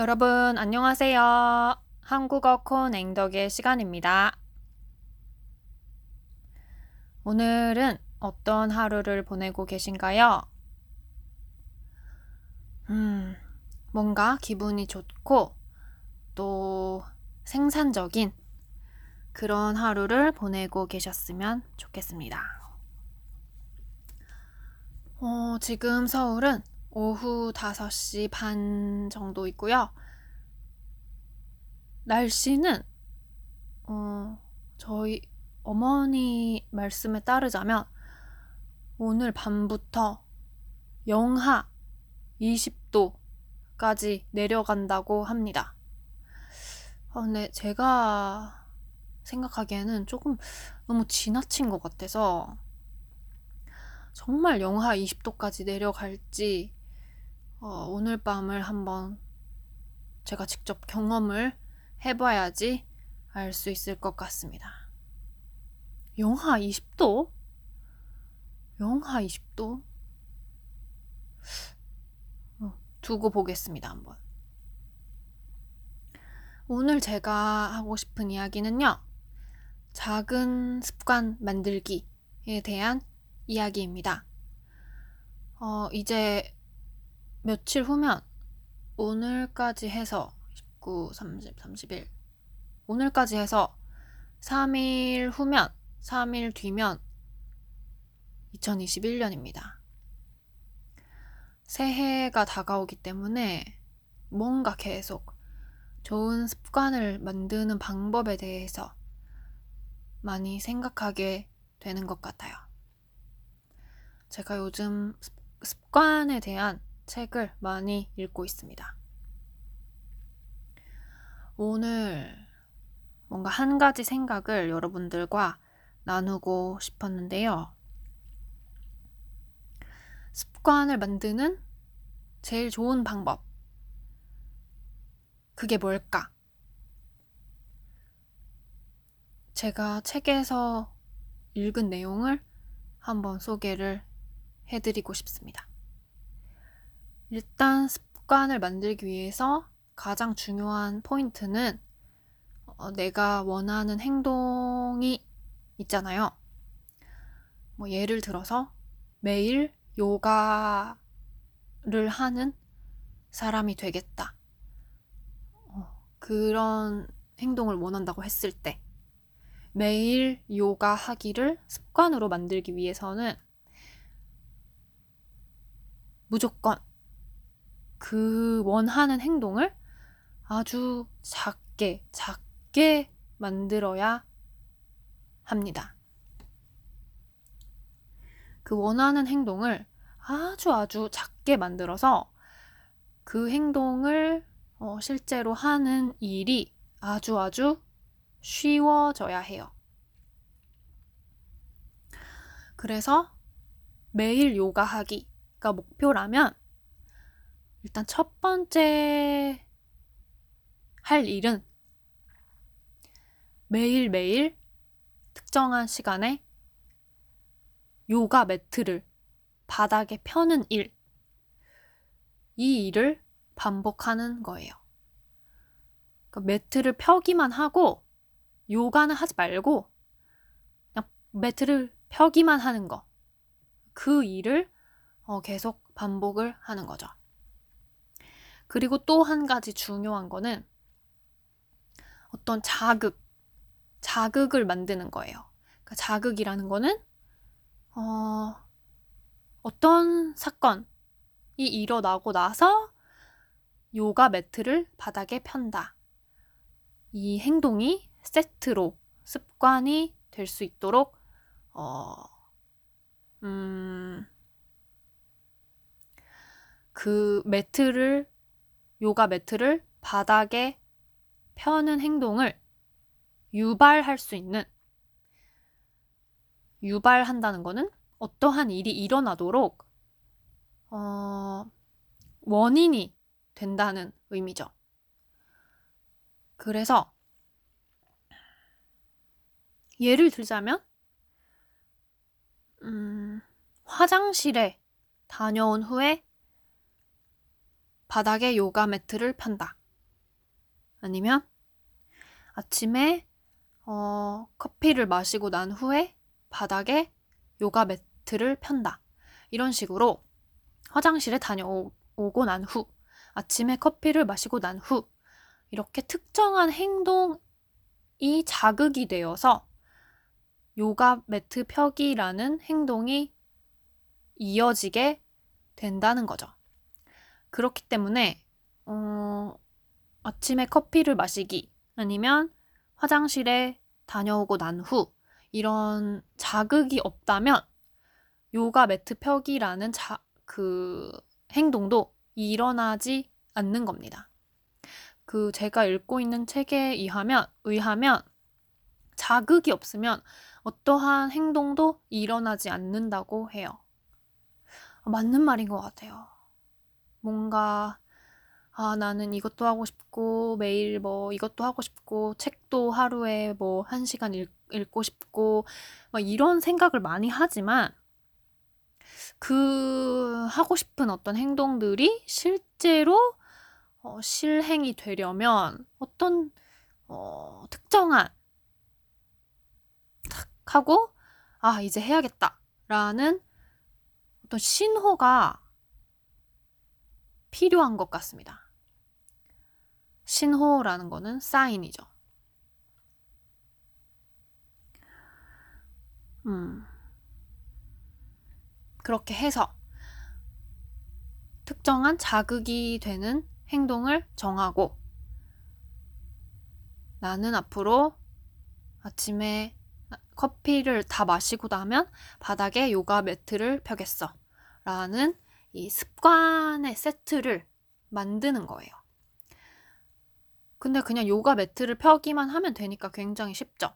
여러분, 안녕하세요. 한국어 콘 앵덕의 시간입니다. 오늘은 어떤 하루를 보내고 계신가요? 음, 뭔가 기분이 좋고 또 생산적인 그런 하루를 보내고 계셨으면 좋겠습니다. 어, 지금 서울은 오후 5시 반 정도 있고요. 날씨는 어, 저희 어머니 말씀에 따르자면 오늘 밤부터 영하 20도까지 내려간다고 합니다. 어, 근데 제가 생각하기에는 조금 너무 지나친 것 같아서 정말 영하 20도까지 내려갈지 어, 오늘 밤을 한번 제가 직접 경험을 해봐야지 알 수 있을 것 같습니다. 영하 20도? 영하 20도? 어, 두고 보겠습니다, 한번. 오늘 제가 하고 싶은 이야기는요, 작은 습관 만들기에 대한 이야기입니다. 어, 이제 며칠 후면 오늘까지 해서 19, 30, 31 오늘까지 해서 3일 후면 3일 뒤면 2021년입니다. 새해가 다가오기 때문에 뭔가 계속 좋은 습관을 만드는 방법에 대해서 많이 생각하게 되는 것 같아요. 제가 요즘 습관에 대한 책을 많이 읽고 있습니다. 오늘 뭔가 한 가지 생각을 여러분들과 나누고 싶었는데요. 습관을 만드는 제일 좋은 방법. 그게 뭘까? 제가 책에서 읽은 내용을 한번 소개를 해드리고 싶습니다. 일단 습관을 만들기 위해서 가장 중요한 포인트는 어, 내가 원하는 행동이 있잖아요. 뭐 예를 들어서 매일 요가를 하는 사람이 되겠다. 어, 그런 행동을 원한다고 했을 때 매일 요가 하기를 습관으로 만들기 위해서는 무조건 그 원하는 행동을 아주 작게, 작게 만들어야 합니다. 그 원하는 행동을 아주 아주 작게 만들어서 그 행동을 어, 실제로 하는 일이 아주 아주 쉬워져야 해요. 그래서 매일 요가 하기가 목표라면 일단 첫 번째 할 일은 매일매일 특정한 시간에 요가 매트를 바닥에 펴는 일. 이 일을 반복하는 거예요. 그러니까 매트를 펴기만 하고 요가는 하지 말고 그냥 매트를 펴기만 하는 거. 그 일을 어, 계속 반복을 하는 거죠. 그리고 또 한 가지 중요한 거는 어떤 자극, 자극을 만드는 거예요. 그러니까 자극이라는 거는 어, 어떤 사건이 일어나고 나서 요가 매트를 바닥에 편다. 이 행동이 세트로 습관이 될 수 있도록 어, 음, 그 매트를 요가 매트를 바닥에 펴는 행동을 유발할 수 있는 유발한다는 거는 어떠한 일이 일어나도록 어, 원인이 된다는 의미죠. 그래서 예를 들자면 음, 화장실에 다녀온 후에 바닥에 요가 매트를 편다. 아니면 아침에 어, 커피를 마시고 난 후에 바닥에 요가 매트를 편다. 이런 식으로 화장실에 다녀오고 난 후, 아침에 커피를 마시고 난 후, 이렇게 특정한 행동이 자극이 되어서 요가 매트 펴기라는 행동이 이어지게 된다는 거죠. 그렇기 때문에, 어, 아침에 커피를 마시기 아니면 화장실에 다녀오고 난 후 이런 자극이 없다면 요가 매트 펴기라는 자, 그 행동도 일어나지 않는 겁니다. 그 제가 읽고 있는 책에 의하면, 의하면 자극이 없으면 어떠한 행동도 일어나지 않는다고 해요. 맞는 말인 것 같아요. 뭔가 아, 나는 이것도 하고 싶고, 매일 뭐 이것도 하고 싶고, 책도 하루에 뭐 한 시간 읽, 읽고 싶고, 막 이런 생각을 많이 하지만, 그 하고 싶은 어떤 행동들이 실제로 어, 실행이 되려면 어떤 어, 특정한 탁 하고 아 이제 해야겠다라는 어떤 신호가 필요한 것 같습니다. 신호라는 거는 사인이죠. 음. 그렇게 해서 특정한 자극이 되는 행동을 정하고 나는 앞으로 아침에 커피를 다 마시고 나면 바닥에 요가 매트를 펴겠어. 라는 이 습관의 세트를 만드는 거예요. 근데 그냥 요가 매트를 펴기만 하면 되니까 굉장히 쉽죠.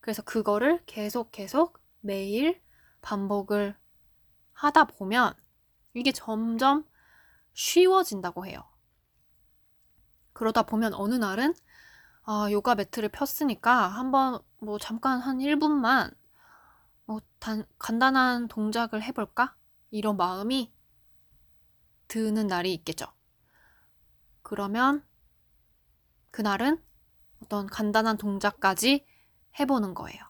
그래서 그거를 계속 계속 매일 반복을 하다 보면 이게 점점 쉬워진다고 해요. 그러다 보면 어느 날은 아, 요가 매트를 폈으니까 한번 뭐 잠깐 한 1분만 뭐 단, 간단한 동작을 해볼까? 이런 마음이 드는 날이 있겠죠. 그러면 그날은 어떤 간단한 동작까지 해보는 거예요.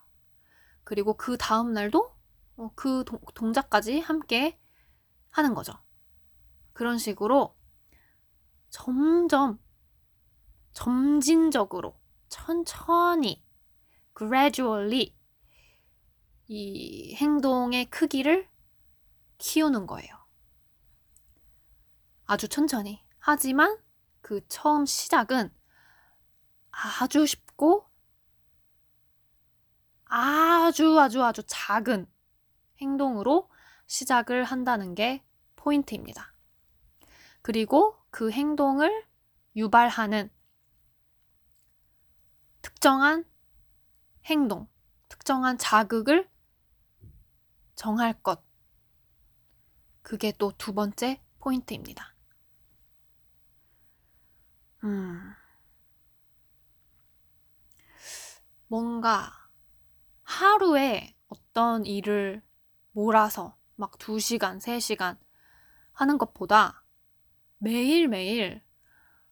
그리고 그 다음 날도 어, 그 동, 동작까지 함께 하는 거죠. 그런 식으로 점점 점진적으로 천천히 gradually 이 행동의 크기를 키우는 거예요. 아주 천천히. 하지만 그 처음 시작은 아주 쉽고 아주 아주 아주 작은 행동으로 시작을 한다는 게 포인트입니다. 그리고 그 행동을 유발하는 특정한 행동, 특정한 자극을 정할 것. 그게 또 두 번째 포인트입니다. 음. 뭔가 하루에 어떤 일을 몰아서 막 2시간, 3시간 하는 것보다 매일매일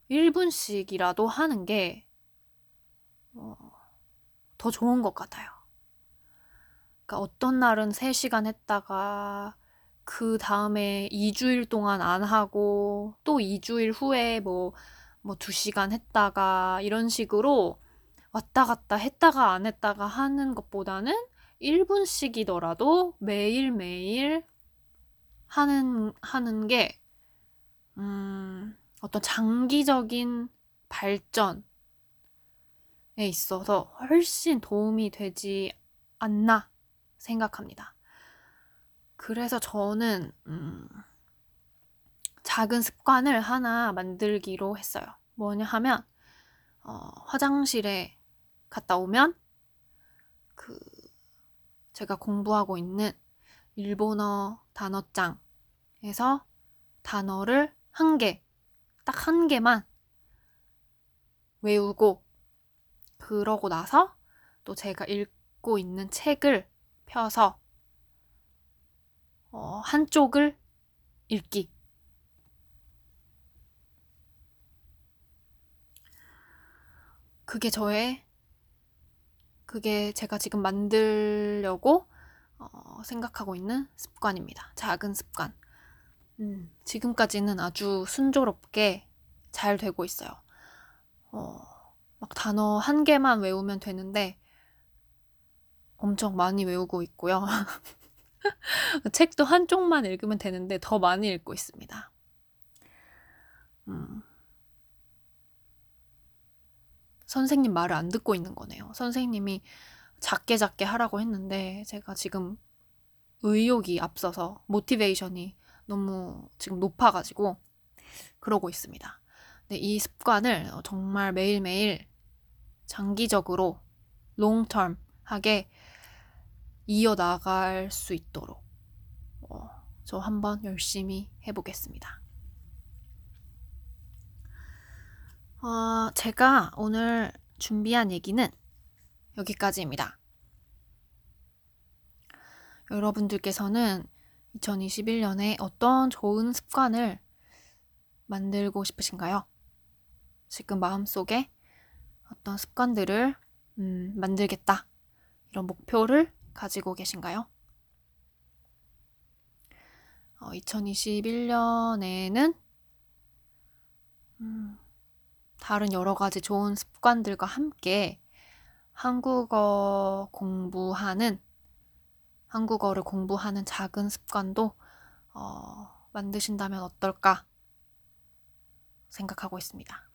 1분씩이라도 하는 게, 어, 더 좋은 것 같아요. 그러니까 어떤 날은 3시간 했다가, 그 다음에 2주일 동안 안 하고, 또 2주일 후에 뭐, 뭐 2시간 했다가, 이런 식으로 왔다 갔다 했다가 안 했다가 하는 것보다는 1분씩이더라도 매일매일 하는, 하는 게, 음, 어떤 장기적인 발전에 있어서 훨씬 도움이 되지 않나 생각합니다. 그래서 저는, 음, 작은 습관을 하나 만들기로 했어요. 뭐냐 하면, 어, 화장실에 갔다 오면, 그, 제가 공부하고 있는 일본어 단어장에서 단어를 한 개, 딱 한 개만 외우고, 그러고 나서 또 제가 읽고 있는 책을 펴서 어, 한쪽을 읽기. 그게 저의 그게 제가 지금 만들려고 어, 생각하고 있는 습관입니다. 작은 습관. 음, 지금까지는 아주 순조롭게 잘 되고 있어요. 어, 막 단어 한 개만 외우면 되는데 엄청 많이 외우고 있고요. 책도 한쪽만 읽으면 되는데 더 많이 읽고 있습니다. 음. 선생님 말을 안 듣고 있는 거네요. 선생님이 작게 작게 하라고 했는데 제가 지금 의욕이 앞서서 모티베이션이 너무 지금 높아가지고 그러고 있습니다. 근데 이 습관을 정말 매일매일 장기적으로 롱텀 하게 이어나갈 수 있도록 어, 저 한번 열심히 해보겠습니다. 어, 제가 오늘 준비한 얘기는 여기까지입니다. 여러분들께서는 2021년에 어떤 좋은 습관을 만들고 싶으신가요? 지금 마음속에 어떤 습관들을 음, 만들겠다. 이런 목표를 가지고 계신가요? 어, 2021년에는 음, 다른 여러 가지 좋은 습관들과 함께 한국어 공부하는 한국어를 공부하는 작은 습관도 어, 만드신다면 어떨까 생각하고 있습니다.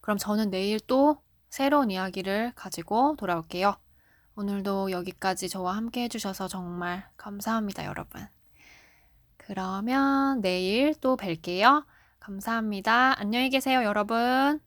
그럼 저는 내일 또 새로운 이야기를 가지고 돌아올게요. 오늘도 여기까지 저와 함께 해주셔서 정말 감사합니다, 여러분. 그러면 내일 또 뵐게요. 감사합니다. 안녕히 계세요, 여러분.